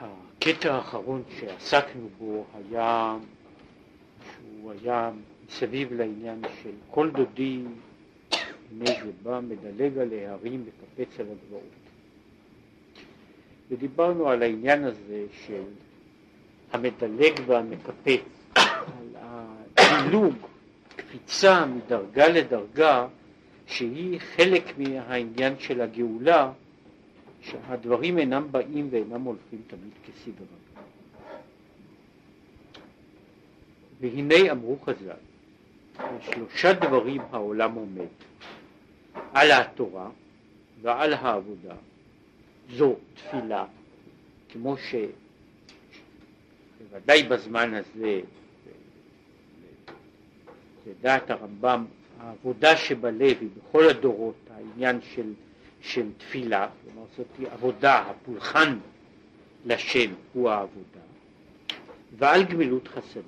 הקטע האחרון שעסקנו בו היה שהוא היה מסביב לעניין של כל דודי הנה זה בא מדלג על ההרים וקפץ על הגבעות. ודיברנו על העניין הזה של המדלג והמקפץ על הדילוג, קפיצה מדרגה לדרגה שהיא חלק מהעניין של הגאולה שהדברים אינם באים ואינם הולכים תמיד כסדרה. והנה אמרו חז"ל, שלושה דברים העולם עומד, על התורה ועל העבודה, זו תפילה, כמו שבוודאי בזמן הזה, לדעת הרמב"ם, העבודה שבלב היא בכל הדורות העניין של של תפילה, כלומר זאת עבודה, הפולחן לשם הוא העבודה, ועל גמילות חסדים.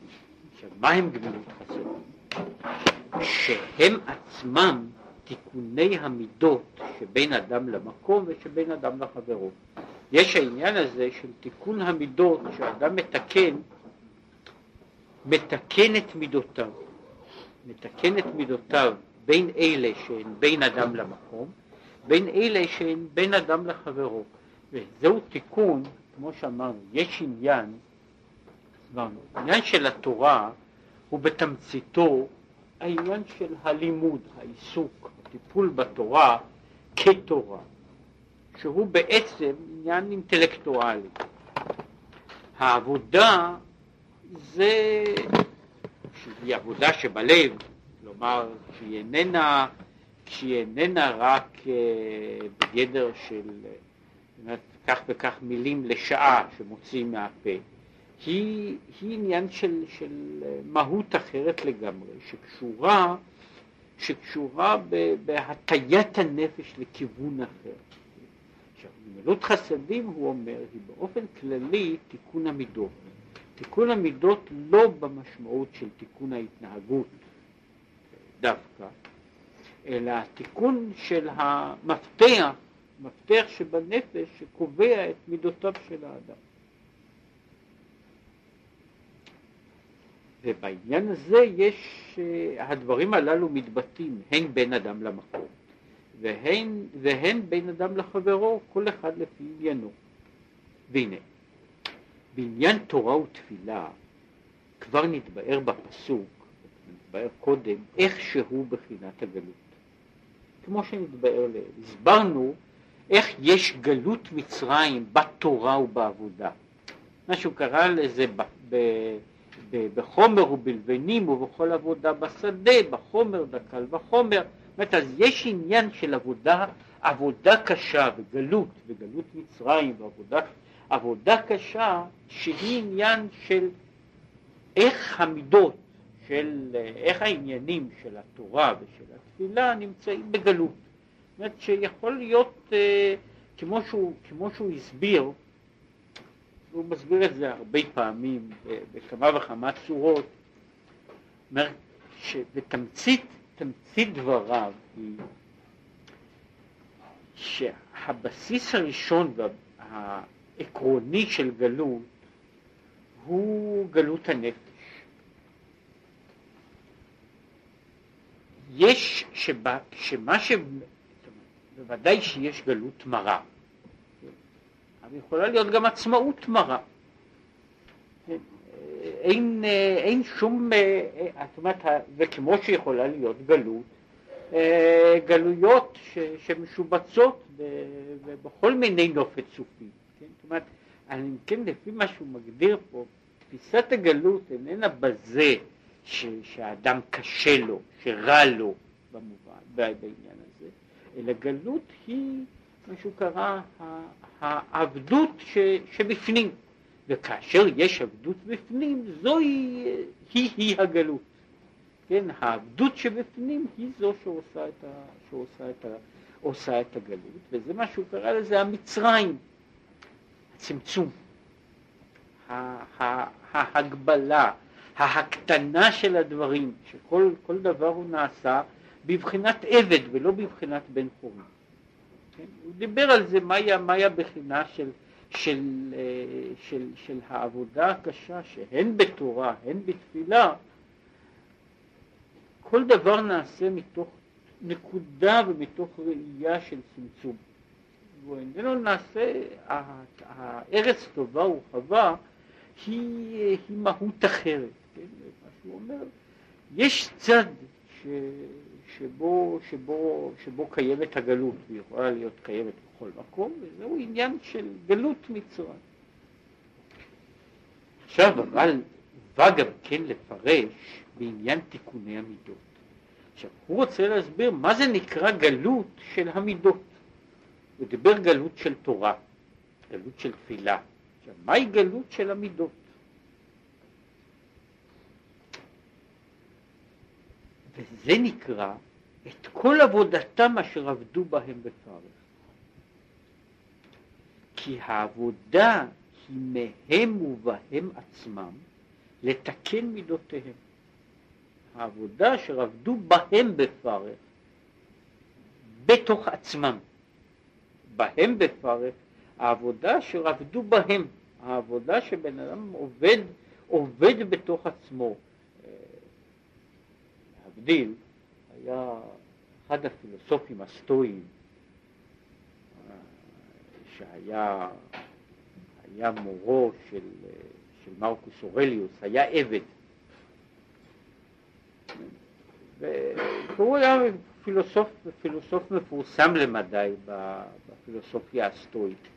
עכשיו, מה הם גמילות חסדים? שהם עצמם תיקוני המידות שבין אדם למקום ושבין אדם לחברו. יש העניין הזה של תיקון המידות, שאדם מתקן, מתקן את מידותיו, מתקן את מידותיו בין אלה שהן בין אדם למקום, בין אלה שהן בין אדם לחברו. וזהו תיקון, כמו שאמרנו, יש עניין, אמרנו, העניין של התורה הוא בתמציתו העניין של הלימוד, העיסוק, הטיפול בתורה כתורה, שהוא בעצם עניין אינטלקטואלי. העבודה זה שהיא עבודה שבלב, כלומר שהיא איננה שהיא איננה רק אה, בגדר של באמת, כך וכך מילים לשעה שמוציאים מהפה, היא, היא עניין של, של מהות אחרת לגמרי, שקשורה, שקשורה בהטיית הנפש לכיוון אחר. עכשיו, גמילות חסדים, הוא אומר, היא באופן כללי תיקון המידות. תיקון המידות לא במשמעות של תיקון ההתנהגות דווקא, אלא התיקון של המפתח, מפתח שבנפש שקובע את מידותיו של האדם. ובעניין הזה יש, אה, הדברים הללו מתבטאים הן בין אדם למקום והן, והן בין אדם לחברו, כל אחד לפי עניינו. והנה, בעניין תורה ותפילה כבר נתבאר בפסוק, נתבאר קודם, איך שהוא בחינת הגלות. כמו שנתבאר לעיל. הסברנו איך יש גלות מצרים בתורה ובעבודה. מה שהוא קרא לזה ב, ב, ב, בחומר ובלבנים ובכל עבודה בשדה, בחומר דקל וחומר. זאת אומרת, אז יש עניין של עבודה, עבודה קשה וגלות, וגלות מצרים ועבודה עבודה קשה, שהיא עניין של איך המידות, של איך העניינים של התורה ושל התפילה נמצאים בגלות. זאת אומרת שיכול להיות, אה, כמו שהוא, כמו שהוא הסביר, הוא מסביר את זה הרבה פעמים בכמה וכמה צורות, אומר שבתמצית, תמצית דבריו היא שהבסיס הראשון והעקרוני של גלות הוא גלות הנפש. יש, שבה, שמה ש... בוודאי שיש גלות מרה, אבל יכולה להיות גם עצמאות מרה. אין, אין שום, זאת אומרת, וכמו שיכולה להיות גלות, גלויות ש, שמשובצות בכל מיני נופת סופי. כן? זאת אומרת, אני כן, לפי מה שהוא מגדיר פה, תפיסת הגלות איננה בזה ש, שהאדם קשה לו, שרע לו במובן, בעניין הזה, אלא גלות היא מה שהוא קרא העבדות ש, שבפנים, וכאשר יש עבדות בפנים זוהי היא, היא הגלות, כן, העבדות שבפנים היא זו שעושה את, ה, שעושה את, ה, עושה את הגלות, וזה מה שהוא קרא לזה המצרים, הצמצום, ההגבלה, ההקטנה של הדברים, שכל דבר הוא נעשה בבחינת עבד ולא בבחינת בן חורין. כן? הוא דיבר על זה מהי, מהי הבחינה של, של, אה, של, של העבודה הקשה שהן בתורה הן בתפילה, כל דבר נעשה מתוך נקודה ומתוך ראייה של צמצום. ואיננו נעשה, הארץ טובה ורחבה היא, היא מהות אחרת, כן? מה שהוא אומר, יש צד ש, שבו, שבו, שבו קיימת הגלות, והיא יכולה להיות קיימת בכל מקום, וזהו עניין של גלות מצרים. עכשיו אבל בא גם כן לפרש בעניין תיקוני המידות. עכשיו הוא רוצה להסביר מה זה נקרא גלות של המידות. הוא דיבר גלות של תורה, גלות של תפילה. עכשיו מהי גלות של המידות? וזה נקרא את כל עבודתם אשר עבדו בהם בפרך. כי העבודה היא מהם ובהם עצמם לתקן מידותיהם. העבודה אשר עבדו בהם בפרך, בתוך עצמם. בהם בפרך, העבודה אשר עבדו בהם, העבודה שבן אדם עובד, עובד בתוך עצמו. להבדיל, היה אחד הפילוסופים הסטואיים שהיה היה מורו של, של מרקוס אורליוס, היה עבד. והוא היה פילוסוף, פילוסוף מפורסם למדי בפילוסופיה הסטואית.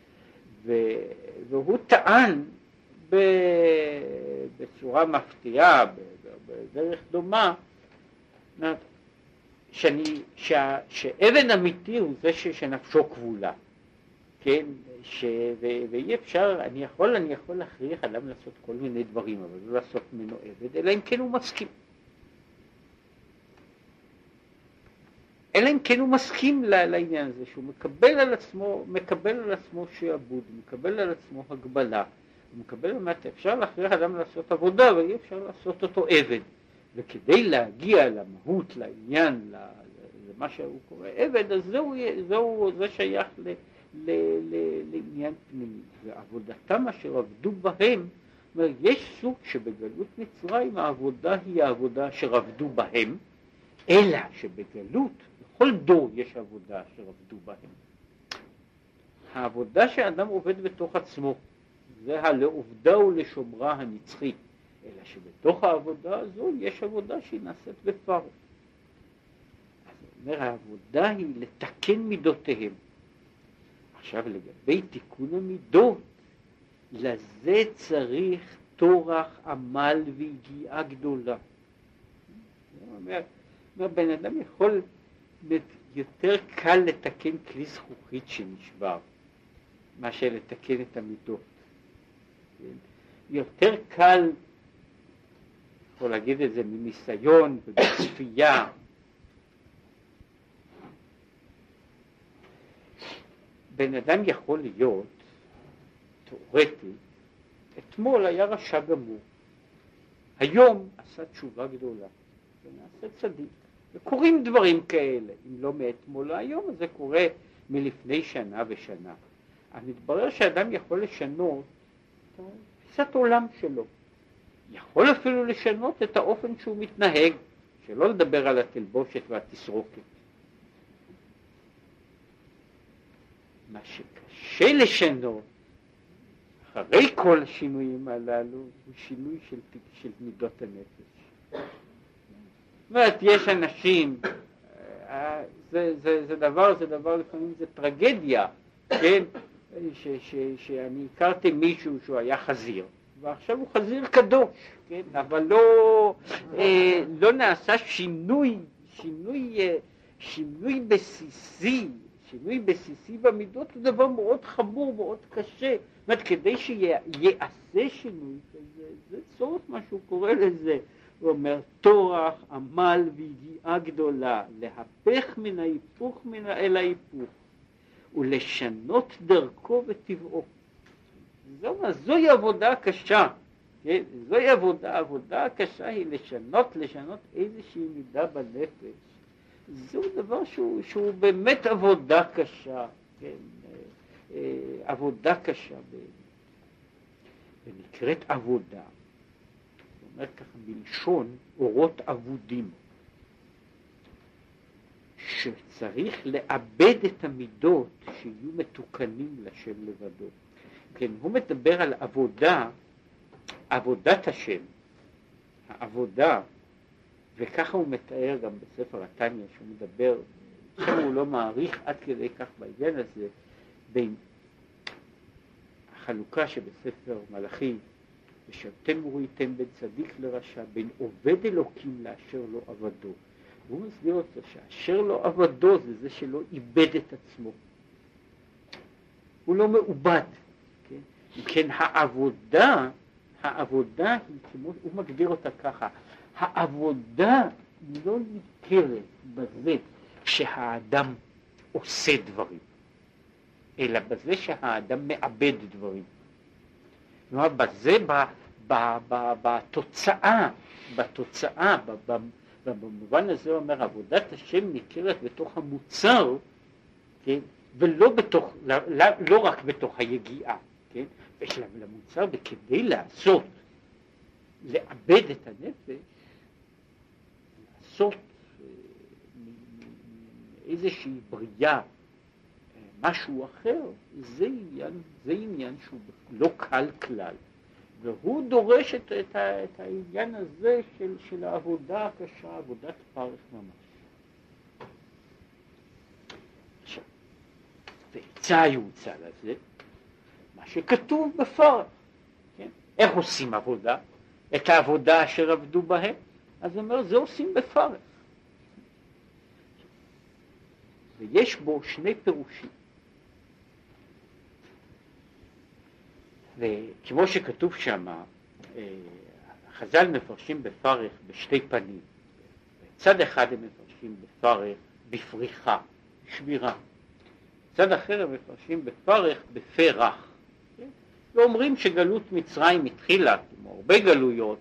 והוא טען בצורה מפתיעה, בדרך דומה, שאני, שה, שאבן אמיתי הוא זה ש, שנפשו כבולה, כן, ש, ו, ואי אפשר, אני יכול, אני יכול להכריח אדם לעשות כל מיני דברים, אבל לא לעשות ממנו עבד, אלא אם כן הוא מסכים. אלא אם כן הוא מסכים לעניין הזה, שהוא מקבל על עצמו, מקבל על עצמו שעבוד, מקבל על עצמו הגבלה, הוא מקבל, אפשר להכריח אדם לעשות עבודה, אבל אי אפשר לעשות אותו עבד. וכדי להגיע למהות, לעניין, למה שהוא קורא עבד, אז זהו, זהו זה שייך ל, ל, ל, לעניין פנימי. ועבודתם אשר עבדו בהם, אומר, יש סוג שבגלות מצרים העבודה היא העבודה אשר עבדו בהם, אלא שבגלות, בכל דור יש עבודה אשר עבדו בהם. העבודה שאדם עובד בתוך עצמו, זה הלעובדה ולשומרה הנצחית. אלא שבתוך העבודה הזו יש עבודה שהיא נעשית בפרך. אז אומר, העבודה היא לתקן מידותיהם. עכשיו לגבי תיקון המידות, לזה צריך טורח, עמל ויגיעה גדולה. הוא אומר, אומר, בן אדם יכול, יותר קל לתקן כלי זכוכית שנשבר, מאשר לתקן את המידות. יותר קל יכול להגיד את זה מניסיון ובצפייה. בן אדם יכול להיות, תאורטי, אתמול היה רשע גמור, היום עשה תשובה גדולה, ונעשה צדיק. וקורים דברים כאלה, אם לא מאתמול להיום, אז זה קורה מלפני שנה ושנה. אז מתברר שאדם יכול לשנות את תפיסת עולם שלו. יכול אפילו לשנות את האופן שהוא מתנהג, שלא לדבר על התלבושת והתסרוקת. מה שקשה לשנות, אחרי כל השינויים הללו, הוא שינוי של, של מידות הנפש. זאת אומרת, יש אנשים, אה, זה, זה, זה דבר, זה דבר לפעמים זה טרגדיה, כן, ש, ש, שאני הכרתי מישהו שהוא היה חזיר, ועכשיו הוא חזיר קדוש, כן? אבל לא, אה, לא נעשה שינוי, שינוי, אה, שינוי בסיסי, שינוי בסיסי במידות הוא דבר מאוד חמור, מאוד קשה. זאת אומרת, כדי שיעשה שינוי כזה, זה צורך מה שהוא קורא לזה. הוא אומר, טורח, עמל ויגיעה גדולה, להפך מן ההיפוך מן אל ההיפוך, ולשנות דרכו וטבעו. זו, זוהי עבודה קשה, כן? זוהי עבודה, העבודה הקשה היא לשנות, לשנות איזושהי מידה בנפש. זהו דבר שהוא, שהוא באמת עבודה קשה, כן? עבודה קשה, ונקראת עבודה. זאת אומרת ככה מלשון אורות אבודים. שצריך לאבד את המידות שיהיו מתוקנים לשם לבדו. כן, הוא מדבר על עבודה, עבודת השם, העבודה, וככה הוא מתאר גם בספר התניא, שהוא מדבר, שם הוא לא מעריך עד כדי כך בעניין הזה, בין החלוקה שבספר מלאכי, ושבתם וראיתם בין צדיק לרשע, בין עובד אלוקים לאשר לא עבדו. והוא מסביר אותו שאשר לא עבדו זה זה שלא איבד את עצמו. הוא לא מעובד. כן, העבודה, העבודה היא כמו, הוא מגדיר אותה ככה, העבודה לא ניכרת בזה שהאדם עושה דברים, אלא בזה שהאדם מאבד דברים. כלומר, בזה, בתוצאה, בתוצאה, ובמובן הזה הוא אומר, עבודת השם ניכרת בתוך המוצר, כן, ולא בתוך, לא, לא רק בתוך היגיעה, כן, יש למוצר, וכדי לעשות, לאבד את הנפש, לעשות אה, איזושהי בריאה, אה, משהו אחר, זה עניין, זה עניין שהוא לא קל כלל. והוא דורש את, את, את העניין הזה של, של העבודה הקשה, עבודת פרך ממש. עכשיו, ועצה יוצא לזה, מה שכתוב בפרך, כן? איך עושים עבודה? את העבודה אשר עבדו בהם? אז הוא אומר, זה עושים בפרך. ויש בו שני פירושים. וכמו שכתוב שם, אה, חז"ל מפרשים בפרך בשתי פנים. צד אחד הם מפרשים בפרך בפריחה, שבירה. צד אחר הם מפרשים בפרך בפרח. ואומרים שגלות מצרים התחילה, כמו הרבה גלויות,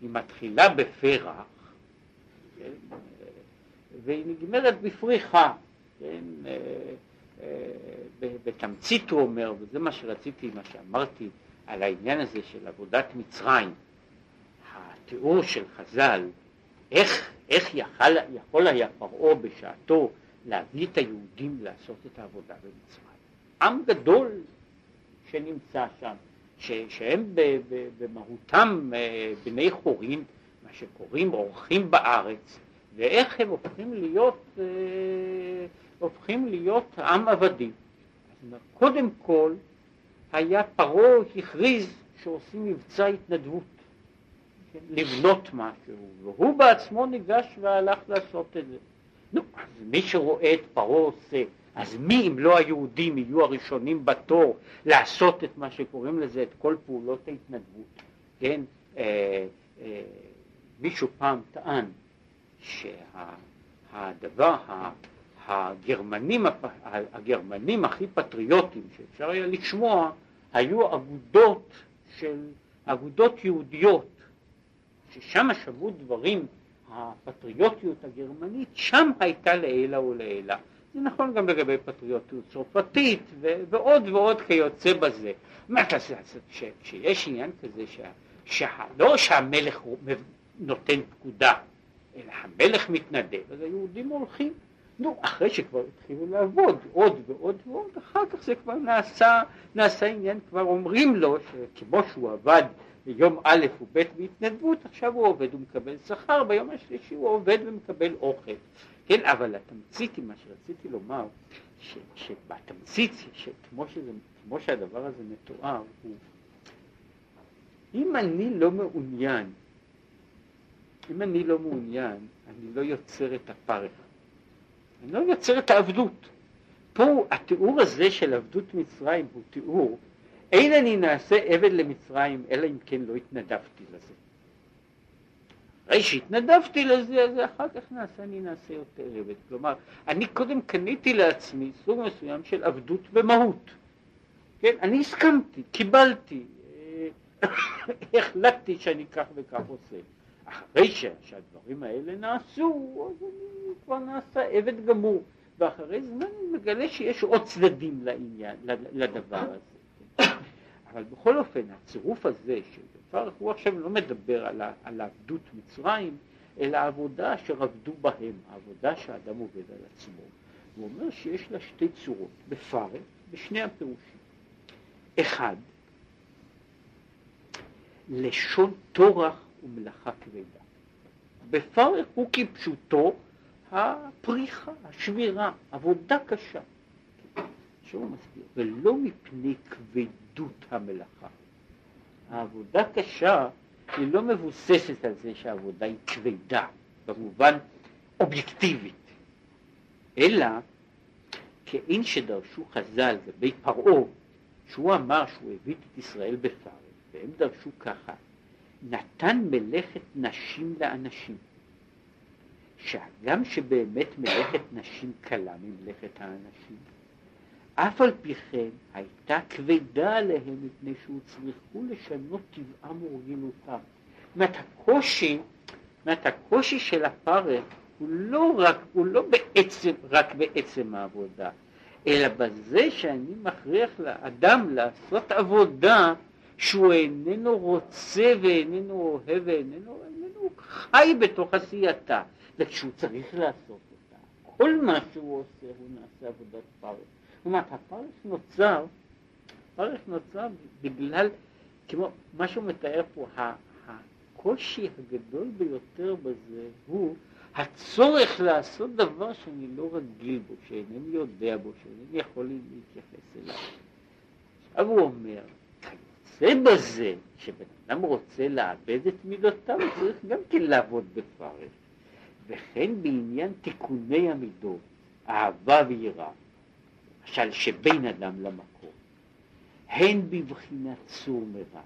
היא מתחילה בפרח, כן? והיא נגמרת בפריחה. כן? אה, אה, בתמצית הוא אומר, וזה מה שרציתי, מה שאמרתי על העניין הזה של עבודת מצרים, התיאור של חז"ל, איך, איך יכל, יכול היה פרעה בשעתו להביא את היהודים לעשות את העבודה במצרים. עם גדול שנמצא שם, ש, שהם ב, ב, במהותם אה, בני חורין, מה שקוראים אורחים בארץ, ואיך הם הופכים להיות אה, הופכים להיות עם עבדים. קודם כל היה פרעה הכריז שעושים מבצע התנדבות, כן, לבנות משהו, והוא בעצמו ניגש והלך לעשות את זה. נו, אז מי שרואה את פרעה עושה, אז מי אם לא היהודים יהיו הראשונים בתור לעשות את מה שקוראים לזה, את כל פעולות ההתנדבות, כן? אה, אה, מישהו פעם טען שהדבר, שה, הגרמנים, הגרמנים הכי פטריוטים שאפשר היה לשמוע היו אגודות של, אגודות יהודיות, ששם שמעו דברים, הפטריוטיות הגרמנית, שם הייתה לעילא ולעילא. זה נכון גם לגבי פטריוטיות צרפתית ועוד ועוד כיוצא בזה. מה אתה עושה? כשיש עניין כזה, שה, שה, לא שהמלך נותן פקודה, אלא המלך מתנדב, אז היהודים הולכים. נו, אחרי שכבר התחילו לעבוד עוד ועוד ועוד, אחר כך זה כבר נעשה, נעשה עניין, כבר אומרים לו שכמו שהוא עבד ביום א' וב' בהתנדבות, עכשיו הוא עובד ומקבל שכר, ביום השלישי הוא עובד ומקבל אוכל. כן, אבל התמצית היא מה שרציתי לומר, ש, שבתמצית, שכמו שזה, כמו שהדבר הזה מתואר, הוא אם אני לא מעוניין, אם אני לא מעוניין, אני לא יוצר את הפרך. אני לא יוצר את העבדות. פה התיאור הזה של עבדות מצרים הוא תיאור, אין אני נעשה עבד למצרים אלא אם כן לא התנדבתי לזה. אחרי שהתנדבתי לזה, אז אחר כך נעשה, אני נעשה יותר עבד. כלומר, אני קודם קניתי לעצמי סוג מסוים של עבדות במהות. כן, אני הסכמתי, קיבלתי, אה, החלטתי שאני כך וכך עושה. אחרי שהדברים האלה נעשו, אז אני כבר נעשה עבד גמור. ואחרי זמן הוא מגלה שיש עוד צדדים לעניין, לדבר הזה. אבל בכל אופן, הצירוף הזה, שפרח הוא עכשיו לא מדבר על עבדות מצרים, אלא העבודה אשר עבדו בהם, העבודה שהאדם עובד על עצמו. הוא אומר שיש לה שתי צורות, בפרק, בשני הפירושים. אחד, לשון טורח ומלאכה כבדה. בפרק הוא כפשוטו הפריחה, השבירה, עבודה קשה. שהוא מסביר, ולא מפני כבדות המלאכה. העבודה קשה היא לא מבוססת על זה שהעבודה היא כבדה, במובן אובייקטיבית, אלא כאין שדרשו חז"ל ובי פרעה, שהוא אמר שהוא הביא את ישראל בפרק, והם דרשו ככה, נתן מלאכת נשים לאנשים. שהגם שבאמת מלאכת נשים קלה ממלאכת האנשים, אף על פי כן הייתה כבדה עליהם מפני שהוצרכו לשנות טבעם ורגילותם. זאת אומרת, הקושי, זאת הקושי של הפרך הוא לא רק, הוא לא בעצם, רק בעצם העבודה, אלא בזה שאני מכריח לאדם לעשות עבודה שהוא איננו רוצה ואיננו אוהב ואיננו איננו חי בתוך עשייתה, וכשהוא צריך לעשות אותה, כל מה שהוא עושה הוא נעשה עבודת פרך. זאת אומרת, הפרך נוצר, הפרך נוצר בגלל, כמו מה שהוא מתאר פה, הקושי הגדול ביותר בזה הוא הצורך לעשות דבר שאני לא רגיל בו, שאינני יודע בו, שאינני יכול להתייחס אליו. עכשיו הוא אומר, כיוצא בזה שבן אדם רוצה לאבד את מידותיו, הוא צריך גם כן לעבוד בפרך. וכן בעניין תיקוני המידות, אהבה ויראה, למשל שבין אדם למקום, הן בבחינת צור מרע,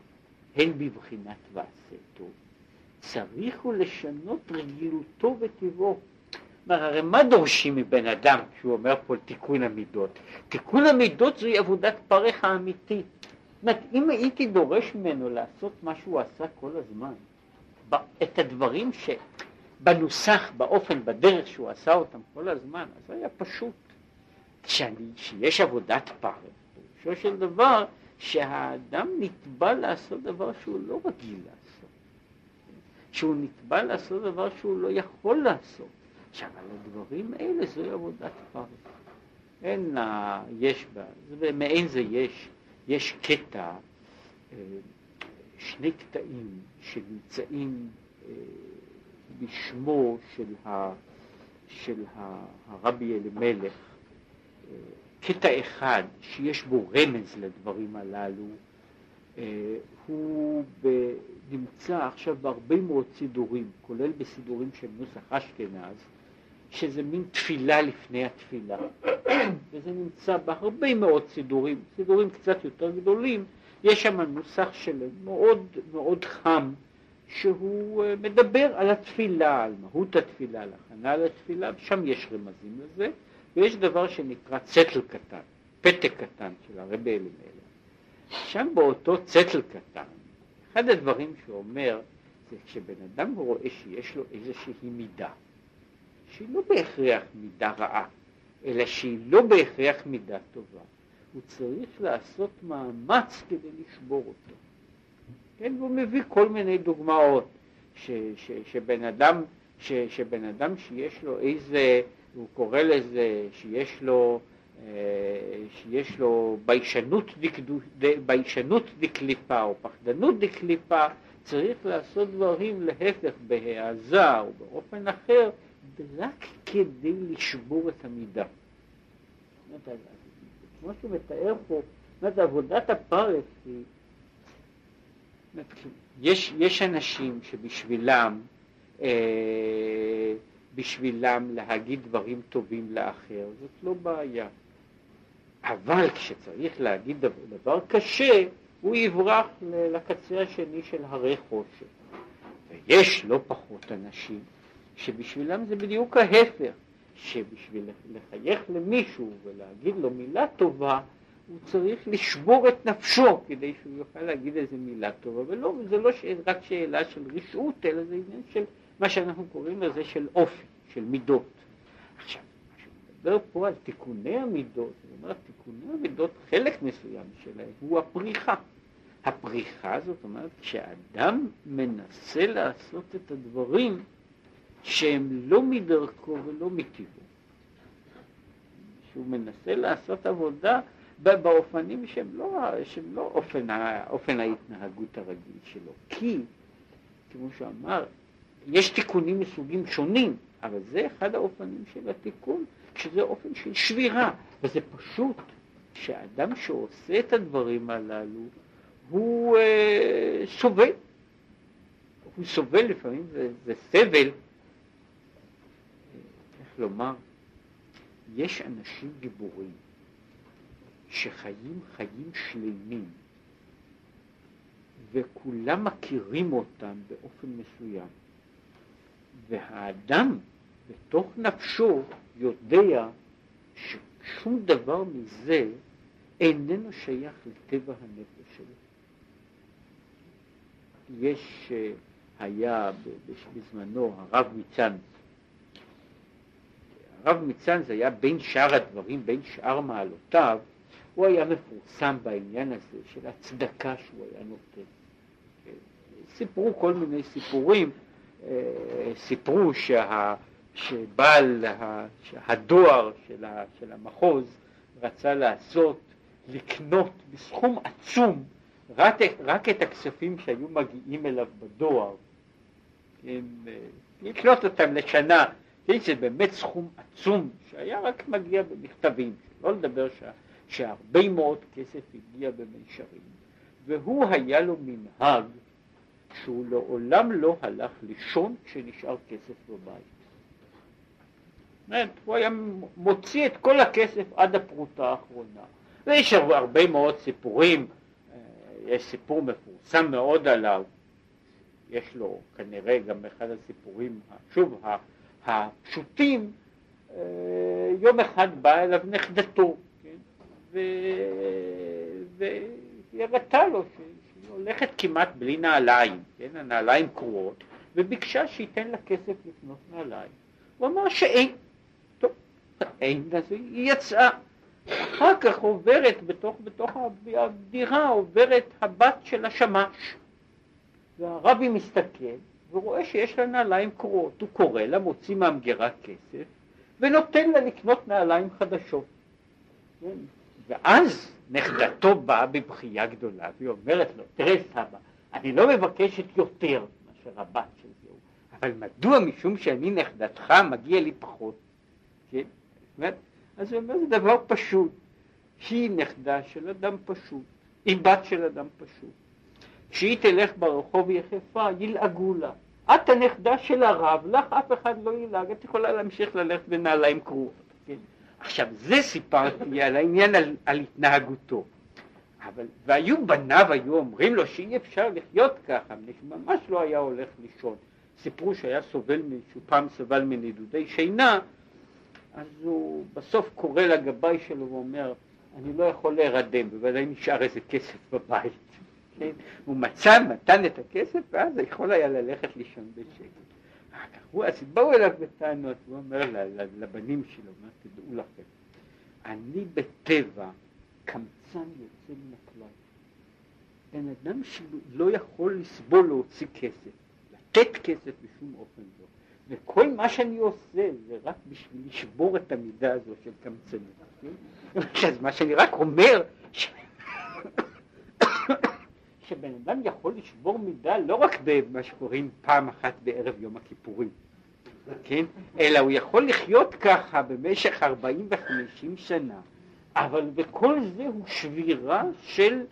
הן בבחינת ועשה טוב, צריך הוא לשנות רגילותו וטבעו. כלומר, הרי מה דורשים מבן אדם כשהוא אומר פה תיקון המידות? תיקון המידות זוהי עבודת פרך האמיתית. זאת אומרת, אם הייתי דורש ממנו לעשות מה שהוא עשה כל הזמן, את הדברים שבנוסח, באופן, בדרך שהוא עשה אותם כל הזמן, אז היה פשוט. שאני, שיש עבודת פרך, פירושו של דבר שהאדם נתבע לעשות דבר שהוא לא רגיל לעשות, שהוא נתבע לעשות דבר שהוא לא יכול לעשות. עכשיו, על הדברים האלה זוהי עבודת פרך. אין לה, יש בה, זה, מעין זה יש, יש קטע, אה, שני קטעים שנמצאים אה, בשמו של, ה, של הרבי אלימלך, קטע אחד שיש בו רמז לדברים הללו, אה, הוא נמצא עכשיו בהרבה מאוד סידורים, כולל בסידורים של נוסח אשכנז, שזה מין תפילה לפני התפילה, וזה נמצא בהרבה מאוד סידורים, סידורים קצת יותר גדולים, יש שם נוסח של מאוד מאוד חם, שהוא אה, מדבר על התפילה, על מהות התפילה, על הכנה לתפילה, ושם יש רמזים לזה. ויש דבר שנקרא צטל קטן, פתק קטן של הרבי אלימלך. שם באותו צטל קטן, אחד הדברים שהוא אומר זה כשבן אדם רואה שיש לו איזושהי מידה, שהיא לא בהכרח מידה רעה, אלא שהיא לא בהכרח מידה טובה, הוא צריך לעשות מאמץ כדי לשבור אותו. כן, והוא מביא כל מיני דוגמאות, ש, ש, שבן אדם, ש, שבן אדם שיש לו איזה הוא קורא לזה שיש לו, אה, שיש לו ביישנות, דקדו, ביישנות דקליפה או פחדנות דקליפה, צריך לעשות דברים להפך בהעזה או באופן אחר, רק כדי לשבור את המידה. כמו שהוא מתאר פה, זאת עבודת הפרס היא, יש, יש אנשים שבשבילם אה, בשבילם להגיד דברים טובים לאחר, זאת לא בעיה. אבל כשצריך להגיד דבר, דבר קשה, הוא יברח לקצה השני של הרי חושך. ויש לא פחות אנשים שבשבילם זה בדיוק ההפך, שבשביל לחייך למישהו ולהגיד לו מילה טובה, הוא צריך לשבור את נפשו כדי שהוא יוכל להגיד איזה מילה טובה, ולא, זה לא רק שאלה של רשעות, אלא זה עניין של מה שאנחנו קוראים לזה של אופי, של מידות. עכשיו, מה שהוא מדבר פה על תיקוני המידות, זאת אומרת, תיקוני המידות, חלק מסוים שלהם הוא הפריחה. הפריחה זאת אומרת, כשאדם מנסה לעשות את הדברים שהם לא מדרכו ולא מטבעו, שהוא מנסה לעשות עבודה באופנים שהם לא, שהם לא אופן, אופן ההתנהגות הרגיל שלו. כי, כמו שאמר, יש תיקונים מסוגים שונים, אבל זה אחד האופנים של התיקון, שזה אופן של שבירה, וזה פשוט שאדם שעושה את הדברים הללו, הוא אה, סובל. הוא סובל לפעמים, זה, זה סבל. איך לומר, יש אנשים גיבורים שחיים חיים שלמים וכולם מכירים אותם באופן מסוים והאדם בתוך נפשו יודע ששום דבר מזה איננו שייך לטבע הנפש שלו. יש, אה, היה בזמנו הרב מצאנז, הרב מצאנז היה בין שאר הדברים, בין שאר מעלותיו, הוא היה מפורסם בעניין הזה של הצדקה שהוא היה נותן. סיפרו כל מיני סיפורים, סיפרו שה, שבעל הדואר של, של המחוז רצה לעשות, לקנות בסכום עצום רק, רק את הכספים שהיו מגיעים אליו בדואר, כן, אה, לקנות אותם לשנה, כן, זה באמת סכום עצום שהיה רק מגיע במכתבים, לא לדבר שה, שהרבה מאוד כסף הגיע במישרים, והוא היה לו מנהג שהוא לעולם לא הלך לישון כשנשאר כסף בבית. הוא היה מוציא את כל הכסף עד הפרוטה האחרונה. ויש הרבה מאוד סיפורים יש סיפור מפורסם מאוד עליו, יש לו כנראה גם אחד הסיפורים, שוב, הפשוטים, אה, יום אחד באה אליו נכדתו, כן? והיא הראתה לו הולכת כמעט בלי נעליים, כן? הנעליים קרועות, וביקשה שייתן לה כסף לקנות נעליים. הוא אמר שאין. טוב, אין, אז היא יצאה. אחר כך עוברת בתוך, בתוך הדירה, עוברת הבת של השמש. והרבי מסתכל ורואה שיש לה נעליים קרועות. הוא קורא לה, מוציא מהמגירה כסף, ונותן לה לקנות נעליים חדשות. כן? ואז נכדתו באה בבכייה גדולה, והיא אומרת לו, תראה סבא, אני לא מבקשת יותר מאשר הבת של זה, אבל מדוע משום שאני נכדתך מגיע לי פחות? כן? אומרת, אז הוא אומר, זה דבר פשוט. היא נכדה של אדם פשוט, היא בת של אדם פשוט. כשהיא תלך ברחוב יחפה, ילעגו לה. את הנכדה של הרב, לך אף אחד לא ילעג, את יכולה להמשיך ללכת בנעליים קרועות. כן? עכשיו, זה סיפרתי על העניין, על, על התנהגותו. אבל, והיו בניו, היו אומרים לו שאי אפשר לחיות ככה, מפני שממש לא היה הולך לישון. סיפרו שהיה סובל, שהוא פעם סבל מנדודי שינה, אז הוא בסוף קורא לגבאי שלו ואומר, אני לא יכול להירדם, בוודאי נשאר איזה כסף בבית. כן? הוא מצא, נתן את הכסף, ואז יכול היה ללכת לישון בשקט. אז באו אליו בטענות, הוא אומר לבנים שלו, מה תדעו לכם, אני בטבע קמצן יוצא מן הכלל. בן אדם שלא יכול לסבול להוציא כסף, לתת כסף בשום אופן לא. וכל מה שאני עושה זה רק בשביל לשבור את המידה הזו של קמצנות. כן? אז מה שאני רק אומר. שבן אדם יכול לשבור מידה לא רק במה שקוראים פעם אחת בערב יום הכיפורים, כן? אלא הוא יכול לחיות ככה במשך ארבעים וחמישים שנה, אבל בכל זה הוא שבירה של,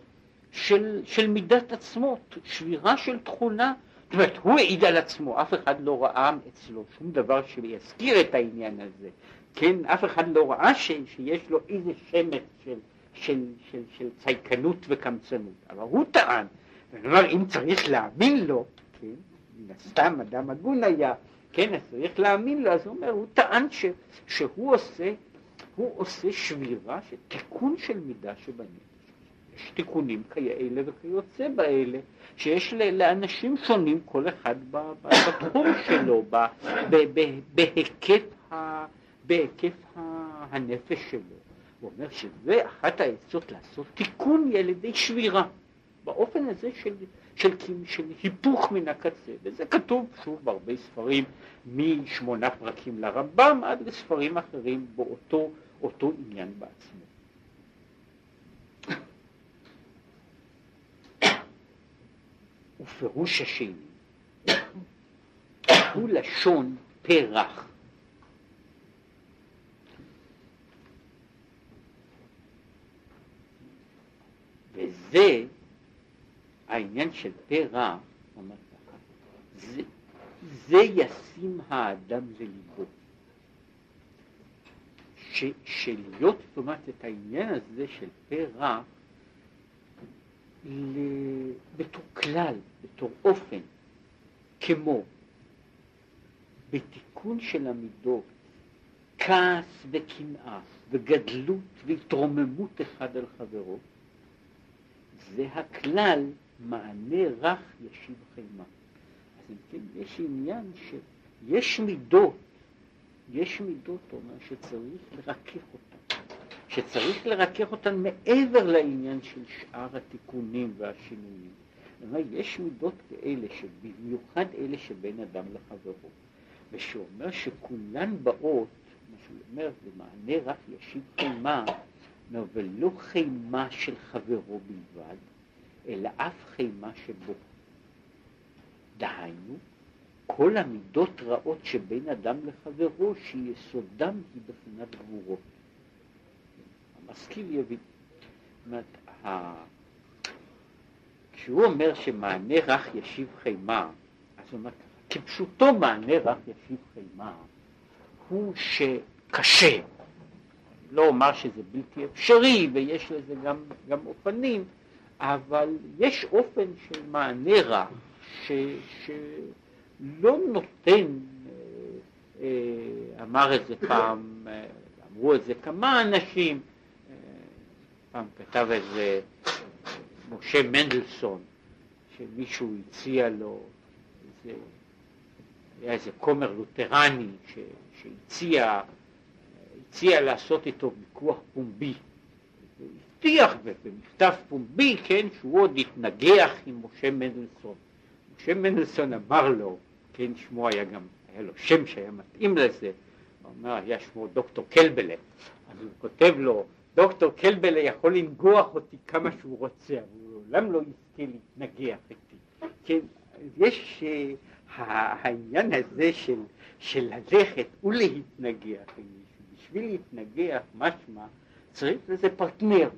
של, של מידת עצמות, שבירה של תכונה זאת אומרת, הוא העיד על עצמו, אף אחד לא ראה אצלו שום דבר שיזכיר את העניין הזה, כן, אף אחד לא ראה ש, שיש לו איזה שמץ של, של, של, של צייקנות וקמצנות, אבל הוא טען, כלומר, אם צריך להאמין לו, כן, מן הסתם אדם הגון היה, כן, אז צריך להאמין לו, אז הוא אומר, הוא טען ש, שהוא עושה, הוא עושה שבירה, תיקון של מידה שבנפש. יש תיקונים כאלה וכיוצא באלה, שיש לאנשים שונים, כל אחד בתחום שלו, בהיקף, בהיקף הנפש שלו. הוא אומר שזה אחת העצות לעשות תיקון על ידי שבירה, באופן הזה של, של, של, של היפוך מן הקצה, וזה כתוב שוב בהרבה ספרים, משמונה פרקים לרמב"ם עד לספרים אחרים באותו אותו עניין בעצמו. ופירוש השני הוא לשון פרח. וזה העניין של פרח, זה, זה ישים האדם לליבו. ש, שלהיות, זאת אומרת, את העניין הזה של פרח בתור כלל, בתור אופן, כמו בתיקון של המידות, כעס וקנאה וגדלות והתרוממות אחד על חברו, זה הכלל מענה רך ישיב חיימה. אז אם כן, יש עניין שיש מידות, יש מידות, אומר, שצריך לרכך אותן, שצריך לרכך אותן מעבר לעניין של שאר התיקונים והשינויים. אומר, יש מידות כאלה, שבמיוחד אלה שבין אדם לחברו, ושאומר שכולן באות, מה שהוא אומר, במענה רק ישיב חיימה, אומר, ולא חימה של חברו בלבד, אלא אף חימה שבו. דהיינו, כל המידות רעות שבין אדם לחברו, שיסודם היא בחינת גבורות. המשכיל יבין. זאת אומרת, כשהוא אומר שמענה רך ישיב חימה, אז הוא אומר כפשוטו מענה רך ישיב חימה, הוא שקשה, לא אומר שזה בלתי אפשרי ויש לזה גם, גם אופנים, אבל יש אופן של מענה רך ש, שלא נותן, אה, אה, אמר את זה פעם, אה, אמרו את זה כמה אנשים, פעם כתב איזה משה מנדלסון, שמישהו הציע לו, איזה, היה איזה כומר לותרני ש, שהציע הציע לעשות איתו ויכוח פומבי. הוא הבטיח במכתב פומבי, כן, שהוא עוד יתנגח עם משה מנדלסון. משה מנדלסון אמר לו, כן, שמו היה גם, היה לו שם שהיה מתאים לזה, הוא אומר, היה שמו דוקטור קלבלה, אז הוא כותב לו, דוקטור קלבלה יכול לנגוח אותי כמה שהוא רוצה, אבל הוא לעולם לא יזכה להתנגח איתי. כן, יש אה, העניין הזה של, של ללכת ולהתנגח עם בשביל להתנגח משמע צריך לזה פרטנר,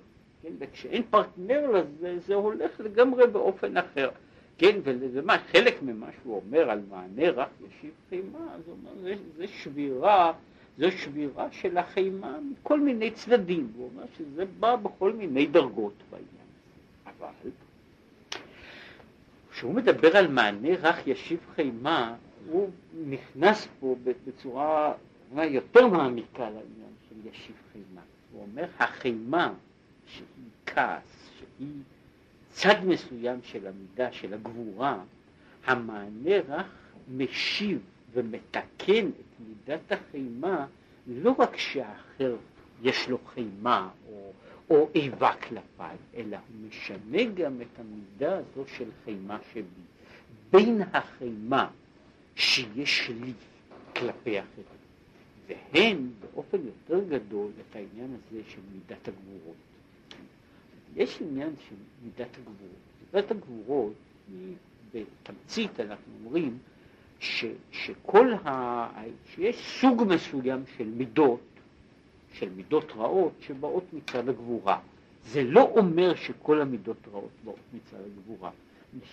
כן? וכשאין פרטנר לזה זה הולך לגמרי באופן אחר, כן? וזה מה, חלק ממה שהוא אומר על מענה רך ישיב חימה, הוא אומר, זה, זה שבירה, זו שבירה של החימה מכל מיני צדדים, הוא אומר שזה בא בכל מיני דרגות בעניין הזה, אבל כשהוא מדבר על מענה רך ישיב חימה, הוא נכנס פה בצורה יותר מעמיקה לעניין של ישיב חימה. הוא אומר, החימה שהיא כעס, שהיא צד מסוים של המידה, של הגבורה, המענה רק משיב ומתקן את מידת החימה, לא רק שהאחר יש לו חימה או, או איבה כלפיי, אלא הוא משנה גם את המידה הזו של חימה שבי. בין החימה שיש לי כלפי אחרים. והן באופן יותר גדול את העניין הזה של מידת הגבורות. יש עניין של מידת הגבורות. מידת הגבורות היא, בתמצית אנחנו אומרים, ש, שכל ה... שיש סוג מסוים של מידות, של מידות רעות, שבאות מצד הגבורה. זה לא אומר שכל המידות רעות באות מצד הגבורה.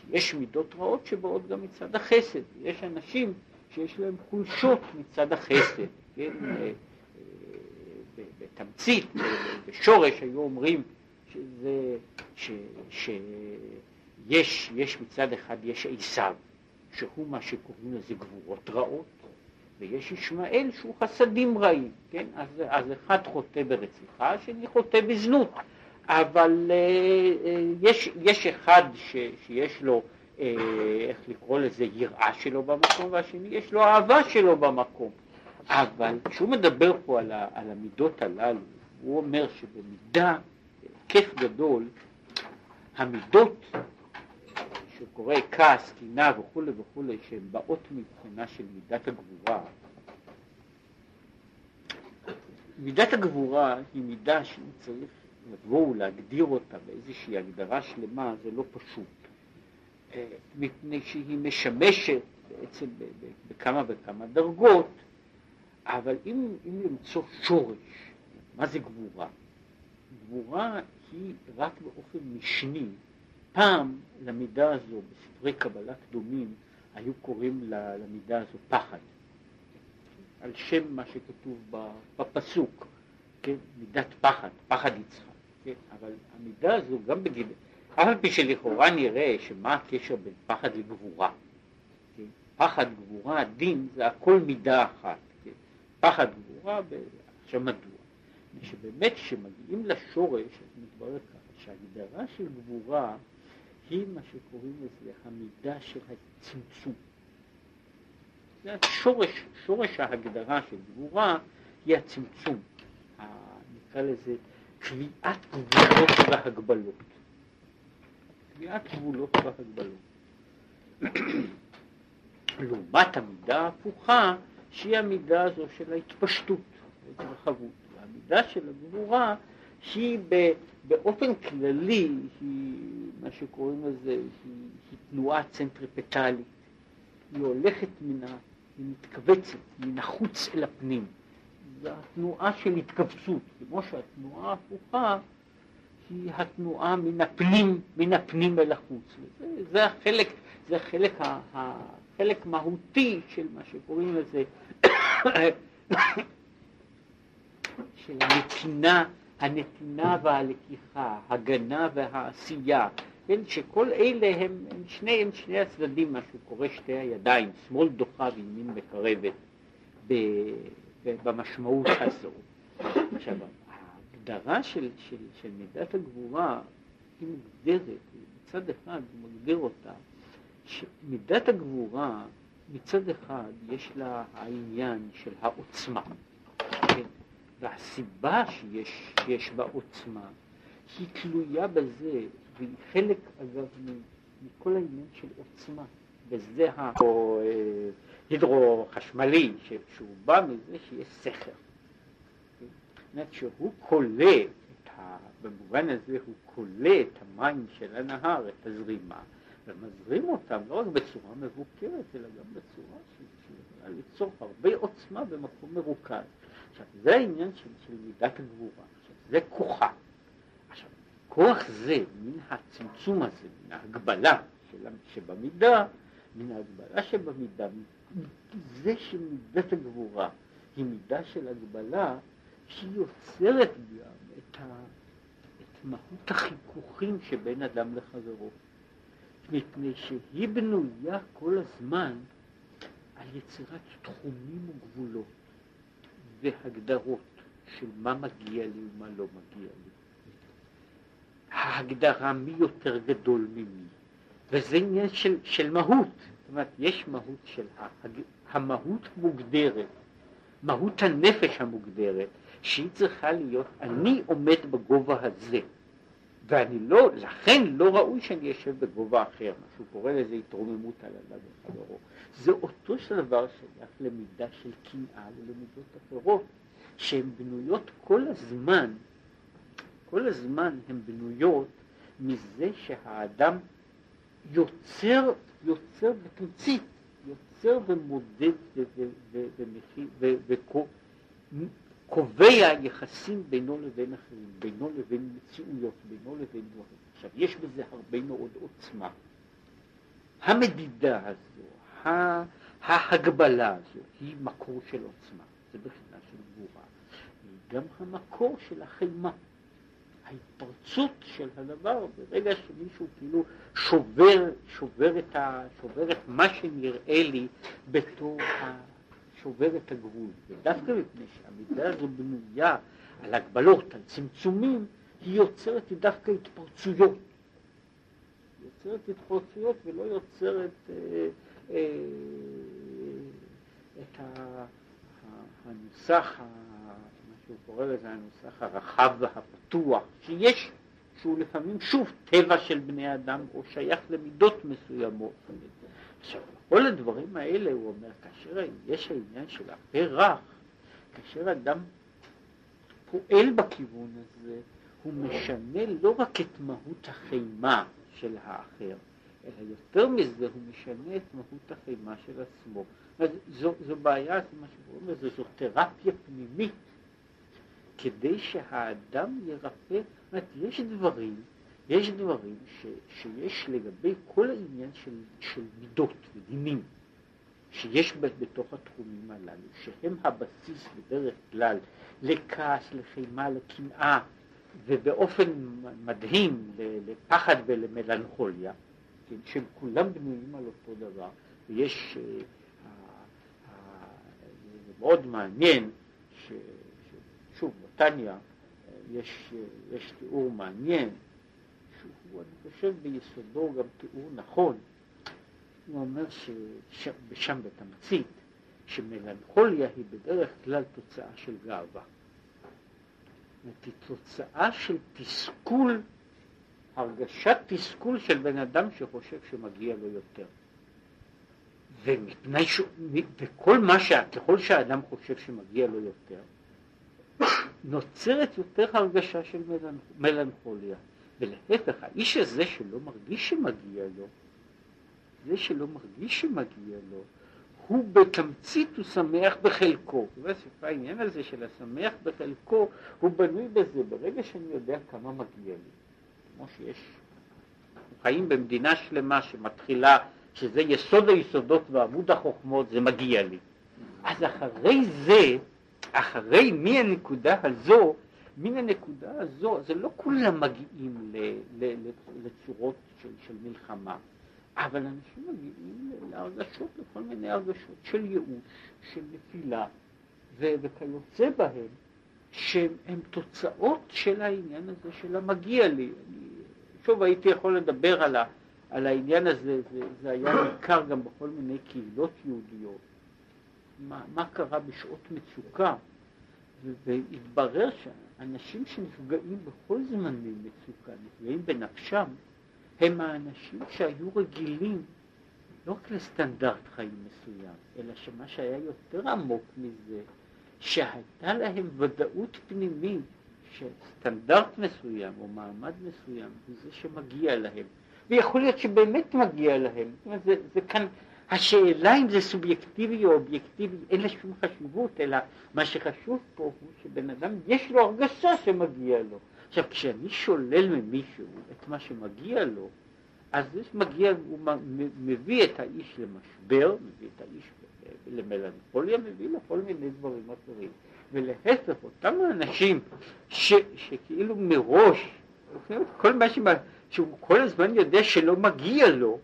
יש מידות רעות שבאות גם מצד החסד. יש אנשים שיש להם חולשות מצד החסד. כן, אה, אה, בתמצית, בשורש היו אומרים שזה, ש, שיש יש מצד אחד יש עשיו, שהוא מה שקוראים לזה גבורות רעות, ויש ישמעאל שהוא חסדים רעים, כן? אז, אז אחד חוטא ברציחה, השני חוטא בזנות, אבל אה, אה, יש, יש אחד ש, שיש לו, אה, איך לקרוא לזה, יראה שלו במקום, והשני יש לו אהבה שלו במקום. אבל כשהוא מדבר פה על, ה, על המידות הללו, הוא אומר שבמידה, כיף גדול, המידות שקורא כעס, קינה וכולי וכולי, שהן באות מבחינה של מידת הגבורה, מידת הגבורה היא מידה שאם צריך לבוא ולהגדיר אותה באיזושהי הגדרה שלמה, זה לא פשוט. אה, מפני שהיא משמשת בעצם בכמה וכמה דרגות, אבל אם, אם למצוא שורש, מה זה גבורה? גבורה היא רק באופן משני. פעם למידה הזו, בספרי קבלה קדומים, היו קוראים למידה הזו פחד. על שם מה שכתוב בפסוק, כן? מידת פחד, פחד יצחק, כן? אבל המידה הזו גם בגיל, אף על פי שלכאורה נראה שמה הקשר בין פחד לגבורה, כן? פחד, גבורה, דין, זה הכל מידה אחת, כן? פחד, גבורה, עכשיו מדוע? שבאמת כשמגיעים לשורש, אז מתברר ככה, שהגדרה של גבורה היא מה שקוראים לזה המידה של הצמצום. זה השורש, שורש ההגדרה של גבורה היא הצמצום, נקרא לזה קביעת גבולות והגבלות. קביעת גבולות והגבלות. לעומת המידה ההפוכה, שהיא המידה הזו של ההתפשטות, ההתרחבות. והמידה של הגבורה היא באופן כללי, היא מה שקוראים לזה, היא, היא תנועה צנטריפטלית. היא הולכת מן ה... היא מתכווצת מן החוץ אל הפנים. זו התנועה של התכווצות, כמו שהתנועה ההפוכה היא התנועה מן הפנים, מן הפנים אל החוץ. זה, זה החלק, זה החלק, ה, החלק מהותי של מה שקוראים לזה, של הנתינה, הנתינה והלקיחה, הגנה והעשייה, כן, שכל אלה הם, הם שני, הם שני הצדדים, מה שקורא שתי הידיים, שמאל דוחה וימין מקרבת, במשמעות הזו. עכשיו, ההגדרה של, של, של מידת הגבורה היא מוגדרת, מצד אחד הוא מגדיר אותה, שמידת הגבורה מצד אחד יש לה העניין של העוצמה, כן? והסיבה שיש, שיש בה עוצמה היא תלויה בזה והיא חלק, אגב, מכל העניין של עוצמה, וזה ההידרו-חשמלי, שהוא בא מזה שיש סכר. אומרת שהוא כולא, ה... במובן הזה הוא כולא את המים של הנהר, את הזרימה, ומזרים אותם לא רק בצורה מבוקרת, אלא גם בצורה שיכולה ליצור הרבה עוצמה במקום מרוכז. עכשיו, זה העניין של, של מידת הגבורה. עכשיו, זה כוחה. כוח זה, מן הצמצום הזה, מן ההגבלה של, שבמידה, מן ההגבלה שבמידה, זה שמידת הגבורה היא מידה של הגבלה, שהיא יוצרת גם את, ה, את מהות החיכוכים שבין אדם לחברו. מפני שהיא בנויה כל הזמן על יצירת תחומים וגבולות והגדרות של מה מגיע לי ומה לא מגיע לי. ההגדרה מי יותר גדול ממי, וזה עניין של, של מהות, זאת אומרת יש מהות של המהות מוגדרת, מהות הנפש המוגדרת, שהיא צריכה להיות אני עומד בגובה הזה, ואני לא, לכן לא ראוי שאני אשב בגובה אחר, מה שהוא קורא לזה התרוממות על אדם וחברו. זה אותו של דבר שייך למידה של קנאה ולמידות אחרות, שהן בנויות כל הזמן כל הזמן הן בנויות מזה שהאדם יוצר, יוצר בתמצית, יוצר ומודד וקובע יחסים בינו לבין אחרים, בינו לבין מציאויות, בינו לבין דברים. עכשיו, יש בזה הרבה מאוד עוצמה. המדידה הזו, ההגבלה הזו, היא מקור של עוצמה, זה בחינה של גבורה. היא גם המקור של החימה. ההתפרצות של הדבר ברגע שמישהו כאילו שובר, שובר את, ה, שובר את מה שנראה לי בתור ה... שובר את הגבול. ודווקא מפני שהמידה הזו בנויה על הגבלות, על צמצומים, היא יוצרת דווקא התפרצויות. יוצרת התפרצויות ולא יוצרת אה, אה, את הנוסח, מה שהוא קורא לזה הנוסח הרחב והפתוח, שיש, שהוא לפעמים שוב טבע של בני אדם או שייך למידות מסוימות. עכשיו, כל הדברים האלה, הוא אומר, כאשר יש העניין של הפרח, כאשר אדם פועל בכיוון הזה, הוא משנה לא רק את מהות החימה של האחר, אלא יותר מזה הוא משנה את מהות החימה של עצמו. אז זו, זו בעיה, זה מה שקוראים לזה, זו תרפיה פנימית, כדי שהאדם ירפא, זאת אומרת, יש דברים, יש דברים ש, שיש לגבי כל העניין של, של מידות ודינים, שיש בתוך התחומים הללו, שהם הבסיס בדרך כלל לכעס, לחימה, לקנאה, ובאופן מדהים לפחד ולמלנכוליה, כן, שהם כולם בנויים על אותו דבר, ויש, אה, זה מאוד מעניין, ש, שוב, בטניה יש, יש תיאור מעניין, שהוא, אני חושב, ביסודו גם תיאור נכון, הוא אומר ששם בתמצית, שמלנכוליה היא בדרך כלל תוצאה של גאווה. זאת היא תוצאה של תסכול, הרגשת תסכול של בן אדם שחושב שמגיע לו יותר. ומפני ש... וכל מה ש... ככל שהאדם חושב שמגיע לו יותר, נוצרת יותר הרגשה של מלנכוליה. ולהפך, האיש הזה שלא מרגיש שמגיע לו, זה שלא מרגיש שמגיע לו, הוא בתמצית הוא שמח בחלקו. ובסוף העניין הזה של השמח בחלקו, הוא בנוי בזה, ברגע שאני יודע כמה מגיע לי. כמו שיש, אנחנו חיים במדינה שלמה שמתחילה, שזה יסוד היסודות ועמוד החוכמות, זה מגיע לי. אז אחרי זה, אחרי מהנקודה הזו, מן הנקודה הזו, זה לא כולם מגיעים לצורות של, של מלחמה. אבל אנשים מגיעים להרגשות, לכל מיני הרגשות של ייאוש, של נפילה ו- וכיוצא בהם, שהם תוצאות של העניין הזה של המגיע לי. אני, שוב הייתי יכול לדבר על, ה, על העניין הזה, זה, זה היה ניכר גם בכל מיני קהילות יהודיות. מה, מה קרה בשעות מצוקה, והתברר שאנשים שנפגעים בכל זמני מצוקה, נפגעים בנפשם, הם האנשים שהיו רגילים לא רק לסטנדרט חיים מסוים, אלא שמה שהיה יותר עמוק מזה, שהייתה להם ודאות פנימית שסטנדרט מסוים או מעמד מסוים הוא זה שמגיע להם. ויכול להיות שבאמת מגיע להם. זאת אומרת, זה, זה כאן, השאלה אם זה סובייקטיבי או אובייקטיבי, אין לה שום חשיבות, אלא מה שחשוב פה הוא שבן אדם יש לו הרגשה שמגיע לו. עכשיו, כשאני שולל ממישהו את מה שמגיע לו, אז זה שמגיע, הוא מביא את האיש למשבר, מביא את האיש למלנכוליה, מביא לכל מיני דברים אחרים. ולהפך, אותם האנשים ש, שכאילו מראש, כל מה שהוא כל הזמן יודע שלא מגיע לו,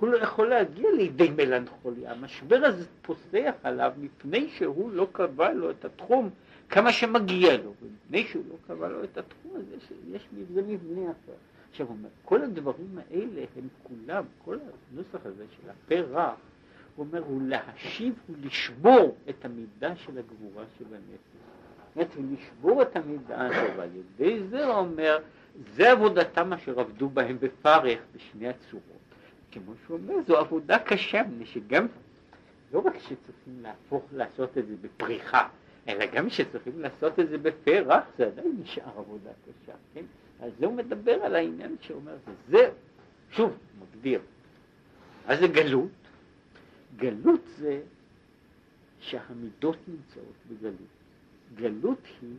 הוא לא יכול להגיע לידי מלנכוליה. המשבר הזה פוסח עליו מפני שהוא לא קבע לו את התחום כמה שמגיע לו, ומפני שהוא לא קבע לו את התחום הזה, שיש מבנה מבנה אחר. עכשיו הוא אומר, כל הדברים האלה הם כולם, כל הנוסח הזה של הפה רך, הוא אומר, הוא להשיב ולשבור את המידה של הגבורה שבנפש. זאת אומרת, ולשבור את המידה הזאת, ועל ידי זה הוא אומר, זה עבודתם אשר עבדו בהם בפרך בשני הצורות. כמו שהוא אומר, זו עבודה קשה, מפני שגם, לא רק שצריכים להפוך, לעשות את זה בפריחה, אלא גם כשצריכים לעשות את זה בפה רך, זה עדיין נשאר עבודה קשה, כן? אז זה הוא מדבר על העניין שאומר, זה, שוב, מגדיר. מה זה גלות? גלות זה שהמידות נמצאות בגלות. גלות היא